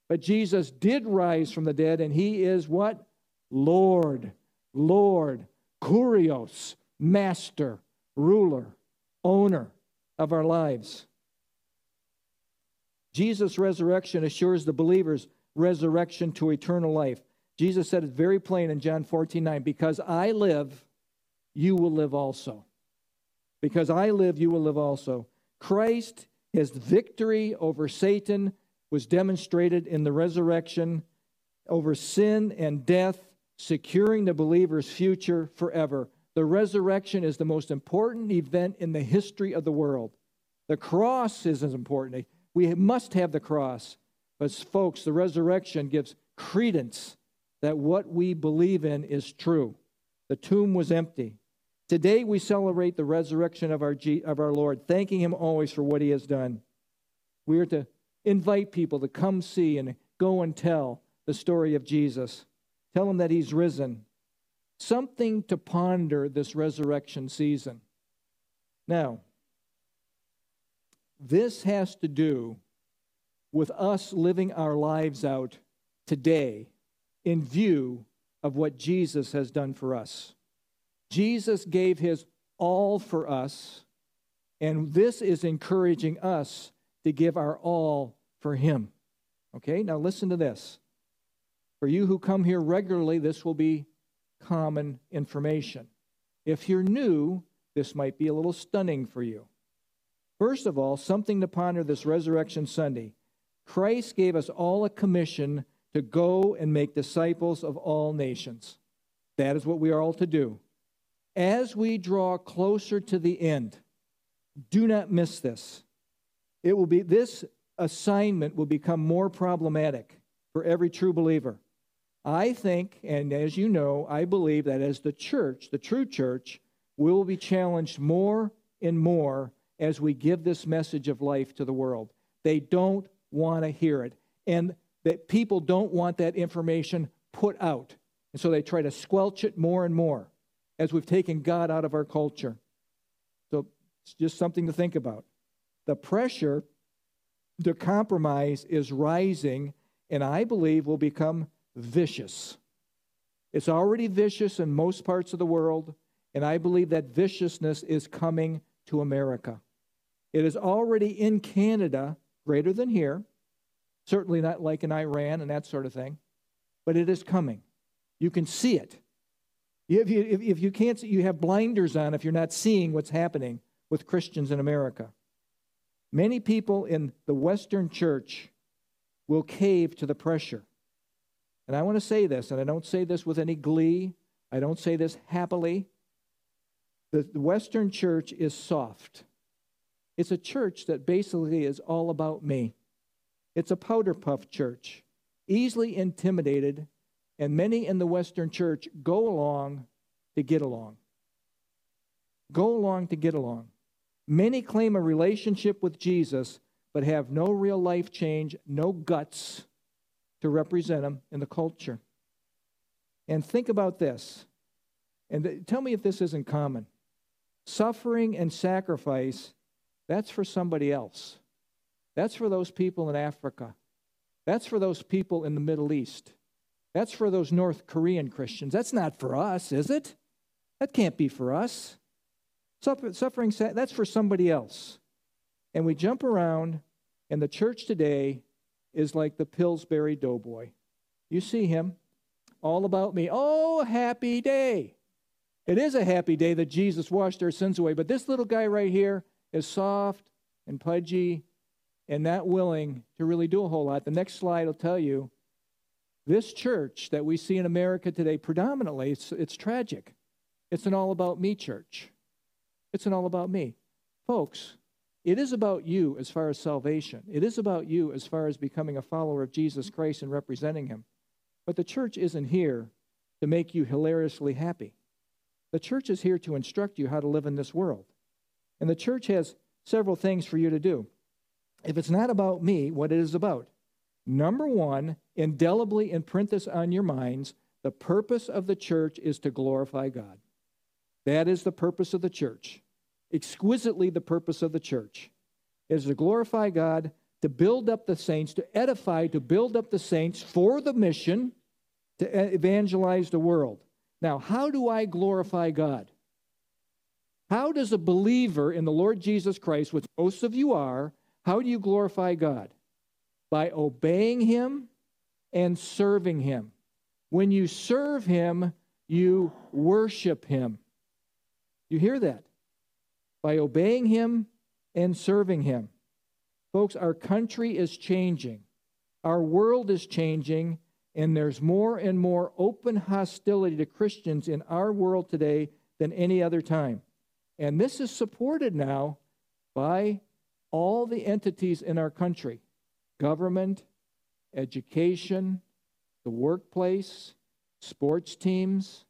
But Jesus did rise from the dead, and he is what? Lord, Lord, Kurios, Master, Ruler, Owner of our lives. Jesus' resurrection assures the believers resurrection to eternal life. Jesus said it very plain in John 14 9, because I live, you will live also. Because I live, you will live also. Christ, his victory over Satan, was demonstrated in the resurrection over sin and death, securing the believer's future forever. The resurrection is the most important event in the history of the world. The cross is as important. We must have the cross. But, folks, the resurrection gives credence that what we believe in is true. The tomb was empty. Today we celebrate the resurrection of our, G- of our Lord, thanking Him always for what He has done. We are to invite people to come see and go and tell the story of Jesus. Tell them that He's risen. Something to ponder this resurrection season. Now, this has to do with us living our lives out today in view of what Jesus has done for us. Jesus gave his all for us, and this is encouraging us to give our all for him. Okay, now listen to this. For you who come here regularly, this will be common information. If you're new, this might be a little stunning for you. First of all, something to ponder this Resurrection Sunday. Christ gave us all a commission to go and make disciples of all nations. That is what we are all to do. As we draw closer to the end, do not miss this. It will be this assignment will become more problematic for every true believer. I think, and as you know, I believe that as the church, the true church, will be challenged more and more as we give this message of life to the world. They don't want to hear it. And that people don't want that information put out. And so they try to squelch it more and more as we've taken God out of our culture. So it's just something to think about. The pressure to compromise is rising, and I believe will become vicious. It's already vicious in most parts of the world, and I believe that viciousness is coming to America. It is already in Canada, greater than here, certainly not like in Iran and that sort of thing, but it is coming. You can see it. If you, if, you can't you have blinders on if you're not seeing what's happening with Christians in America. Many people in the Western church will cave to the pressure. And I want to say this, and I don't say this with any glee, I don't say this happily. The Western church is soft. It's a church that basically is all about me. It's a powder puff church, easily intimidated and many in the Western church go along to get along. Go along to get along. Many claim a relationship with Jesus, but have no real life change, no guts to represent him in the culture. And think about this. And tell me if this isn't common. Suffering and sacrifice, that's for somebody else. That's for those people in Africa. That's for those people in the Middle East. That's for those North Korean Christians. That's not for us, is it? That can't be for us. Suffering, that's for somebody else. And we jump around, and the church today is like the Pillsbury Doughboy. You see him, all about me. Oh, happy day. It is a happy day that Jesus washed our sins away, but this little guy right here is soft and pudgy and not willing to really do a whole lot. The next slide will tell you this church that we see in America today, predominantly, it's, it's tragic. It's an all about me church. It's an all about me. Folks, it is about you as far as salvation. It is about you as far as becoming a follower of Jesus Christ and representing Him. But the church isn't here to make you hilariously happy. The church is here to instruct you how to live in this world. And the church has several things for you to do. If it's not about me, what it is about? Number one, indelibly imprint this on your minds. The purpose of the church is to glorify God. That is the purpose of the church. Exquisitely, the purpose of the church is to glorify God, to build up the saints, to edify, to build up the saints for the mission to evangelize the world. Now, how do I glorify God? How does a believer in the Lord Jesus Christ, which most of you are, how do you glorify God? By obeying Him and serving Him. When you serve Him, you worship Him. You hear that? By obeying Him and serving Him. Folks, our country is changing, our world is changing, and there's more and more open hostility to Christians in our world today than any other time. And this is supported now by all the entities in our country government, education, the workplace, sports teams.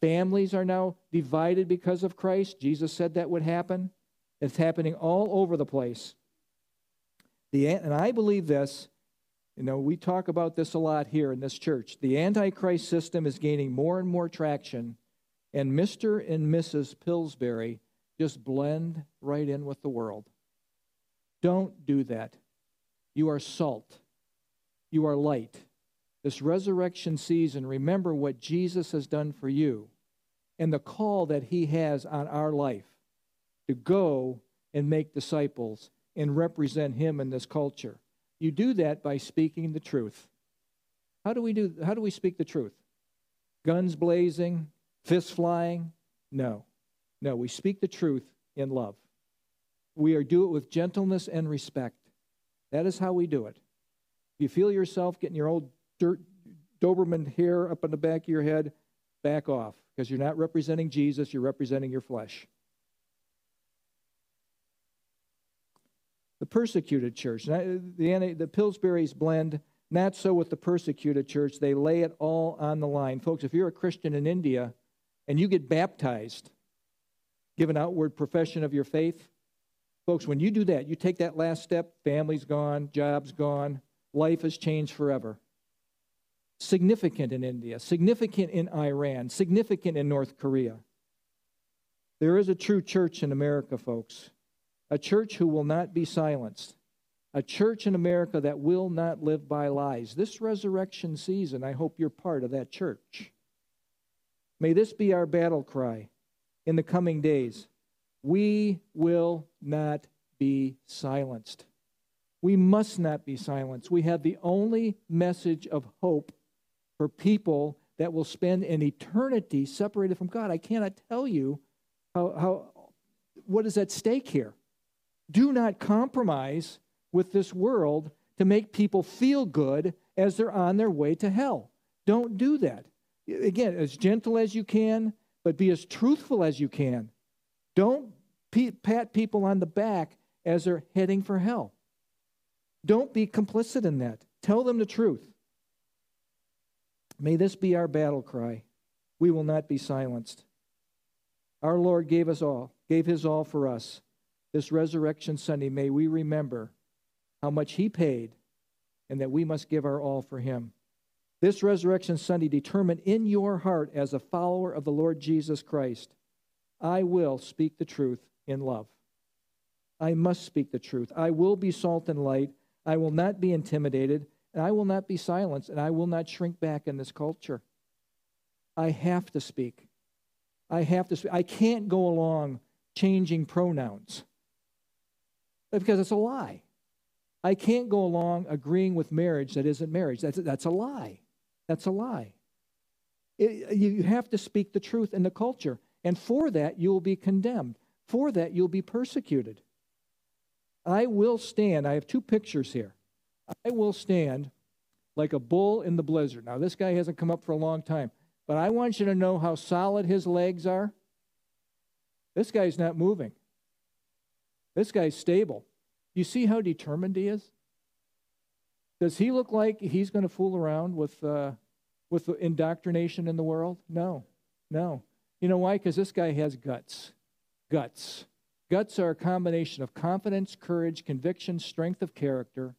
Families are now divided because of Christ. Jesus said that would happen. It's happening all over the place. The, and I believe this, you know, we talk about this a lot here in this church. The Antichrist system is gaining more and more traction, and Mr. and Mrs. Pillsbury just blend right in with the world. Don't do that. You are salt, you are light. This resurrection season, remember what Jesus has done for you and the call that he has on our life to go and make disciples and represent him in this culture. You do that by speaking the truth. How do we do how do we speak the truth? Guns blazing, fists flying? No. No, we speak the truth in love. We are do it with gentleness and respect. That is how we do it. If you feel yourself getting your old dirt Doberman hair up on the back of your head, back off because you're not representing Jesus, you're representing your flesh. The persecuted church. The, the Pillsbury's blend, not so with the persecuted church. They lay it all on the line. Folks, if you're a Christian in India and you get baptized, give an outward profession of your faith, Folks, when you do that, you take that last step, family's gone, job's gone, life has changed forever. Significant in India, significant in Iran, significant in North Korea. There is a true church in America, folks. A church who will not be silenced. A church in America that will not live by lies. This resurrection season, I hope you're part of that church. May this be our battle cry in the coming days. We will not be silenced. We must not be silenced. We have the only message of hope for people that will spend an eternity separated from God. I cannot tell you how, how what is at stake here. Do not compromise with this world to make people feel good as they're on their way to hell. Don't do that. Again, as gentle as you can, but be as truthful as you can. Don't pat people on the back as they're heading for hell. Don't be complicit in that. Tell them the truth. May this be our battle cry. We will not be silenced. Our Lord gave us all, gave his all for us. This resurrection Sunday, may we remember how much he paid and that we must give our all for him. This resurrection Sunday, determine in your heart as a follower of the Lord Jesus Christ, I will speak the truth in love. I must speak the truth. I will be salt and light. I will not be intimidated, and I will not be silenced, and I will not shrink back in this culture. I have to speak. I have to speak. I can't go along changing pronouns because it's a lie. I can't go along agreeing with marriage that isn't marriage. That's, that's a lie. That's a lie. It, you have to speak the truth in the culture, and for that, you will be condemned. For that, you'll be persecuted. I will stand. I have two pictures here. I will stand like a bull in the blizzard. Now, this guy hasn't come up for a long time, but I want you to know how solid his legs are. This guy's not moving. This guy's stable. You see how determined he is? Does he look like he's going to fool around with, uh, with indoctrination in the world? No, no. You know why? Because this guy has guts. Guts. Guts are a combination of confidence, courage, conviction, strength of character,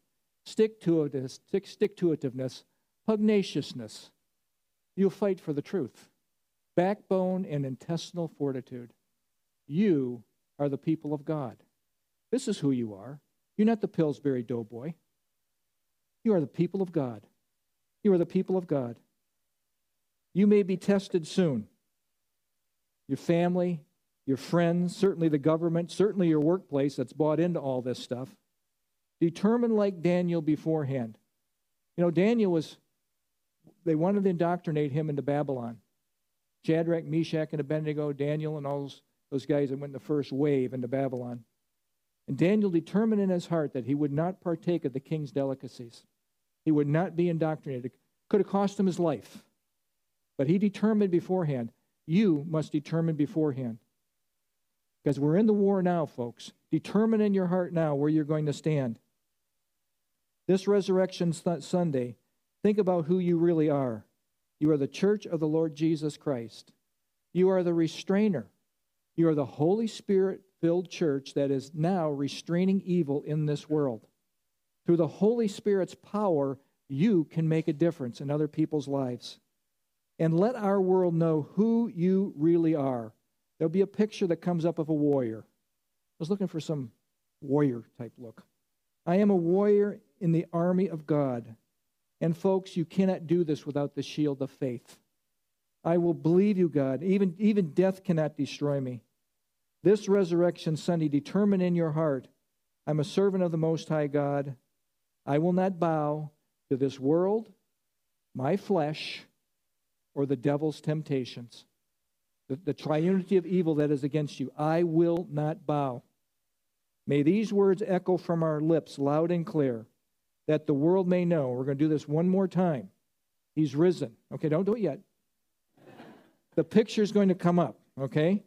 stick to itiveness, pugnaciousness. You'll fight for the truth. Backbone and intestinal fortitude. You are the people of God. This is who you are. You're not the Pillsbury Doughboy. You are the people of God. You are the people of God. You may be tested soon. Your family, your friends, certainly the government, certainly your workplace that's bought into all this stuff. Determine like Daniel beforehand. You know, Daniel was, they wanted to indoctrinate him into Babylon. Shadrach, Meshach, and Abednego, Daniel, and all those, those guys that went in the first wave into Babylon. And Daniel determined in his heart that he would not partake of the king's delicacies. He would not be indoctrinated. It could have cost him his life. But he determined beforehand. You must determine beforehand. Because we're in the war now, folks. Determine in your heart now where you're going to stand. This Resurrection Sunday, think about who you really are. You are the church of the Lord Jesus Christ. You are the restrainer. You are the Holy Spirit filled church that is now restraining evil in this world. Through the Holy Spirit's power, you can make a difference in other people's lives. And let our world know who you really are. There'll be a picture that comes up of a warrior. I was looking for some warrior type look. I am a warrior in the army of God. And folks, you cannot do this without the shield of faith. I will believe you, God. Even, even death cannot destroy me. This resurrection Sunday, determine in your heart I'm a servant of the Most High God. I will not bow to this world, my flesh, or the devil's temptations. The, the triunity of evil that is against you. I will not bow. May these words echo from our lips loud and clear that the world may know. We're going to do this one more time. He's risen. Okay, don't do it yet. the picture is going to come up, okay?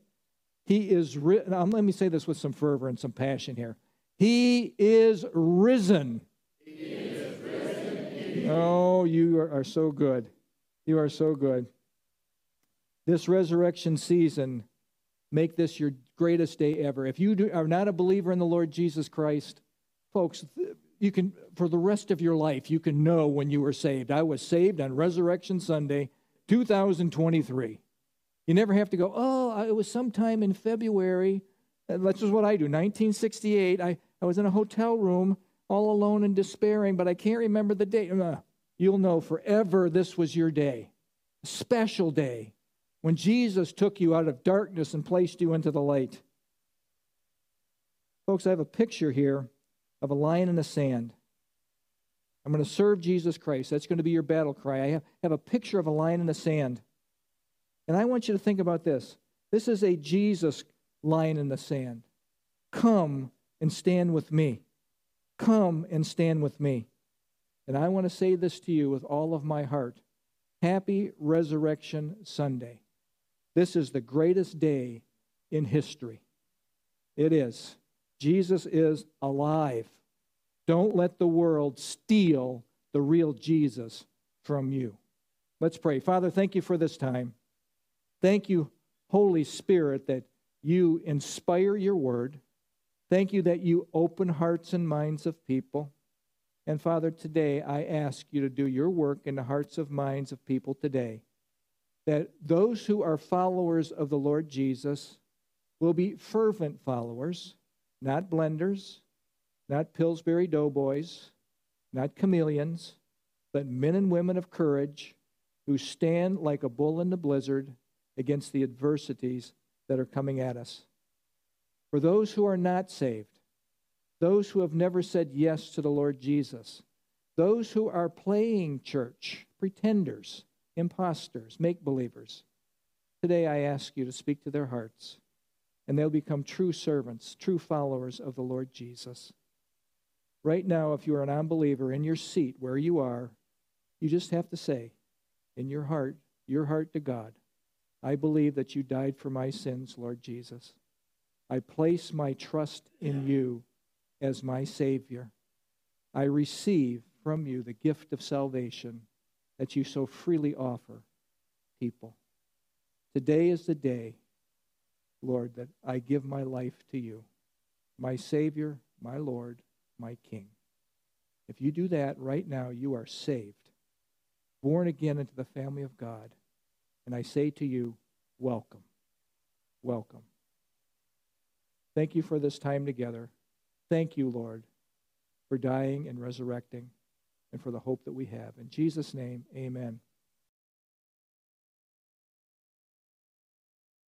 He is risen. Let me say this with some fervor and some passion here. He is risen. He is risen oh, you are, are so good. You are so good. This resurrection season, make this your greatest day ever. If you do, are not a believer in the Lord Jesus Christ, folks, you can, for the rest of your life, you can know when you were saved. I was saved on Resurrection Sunday, 2023. You never have to go, oh, it was sometime in February. Uh, that's just what I do. 1968, I, I was in a hotel room all alone and despairing, but I can't remember the date. Uh, You'll know forever this was your day, a special day when Jesus took you out of darkness and placed you into the light. Folks, I have a picture here of a lion in the sand. I'm going to serve Jesus Christ. That's going to be your battle cry. I have a picture of a lion in the sand. And I want you to think about this. This is a Jesus line in the sand. Come and stand with me. Come and stand with me. And I want to say this to you with all of my heart. Happy Resurrection Sunday. This is the greatest day in history. It is. Jesus is alive. Don't let the world steal the real Jesus from you. Let's pray. Father, thank you for this time. Thank you, Holy Spirit, that you inspire your word. Thank you that you open hearts and minds of people. And Father, today I ask you to do your work in the hearts of minds of people today. That those who are followers of the Lord Jesus will be fervent followers, not blenders, not Pillsbury doughboys, not chameleons, but men and women of courage who stand like a bull in the blizzard against the adversities that are coming at us. For those who are not saved, those who have never said yes to the Lord Jesus, those who are playing church, pretenders, imposters, make believers, today I ask you to speak to their hearts, and they'll become true servants, true followers of the Lord Jesus. Right now, if you are an unbeliever in your seat where you are, you just have to say in your heart, your heart to God, I believe that you died for my sins, Lord Jesus. I place my trust in you as my Savior. I receive from you the gift of salvation that you so freely offer people. Today is the day, Lord, that I give my life to you, my Savior, my Lord, my King. If you do that right now, you are saved, born again into the family of God. And I say to you, welcome. Welcome. Thank you for this time together. Thank you, Lord, for dying and resurrecting and for the hope that we have. In Jesus' name, amen.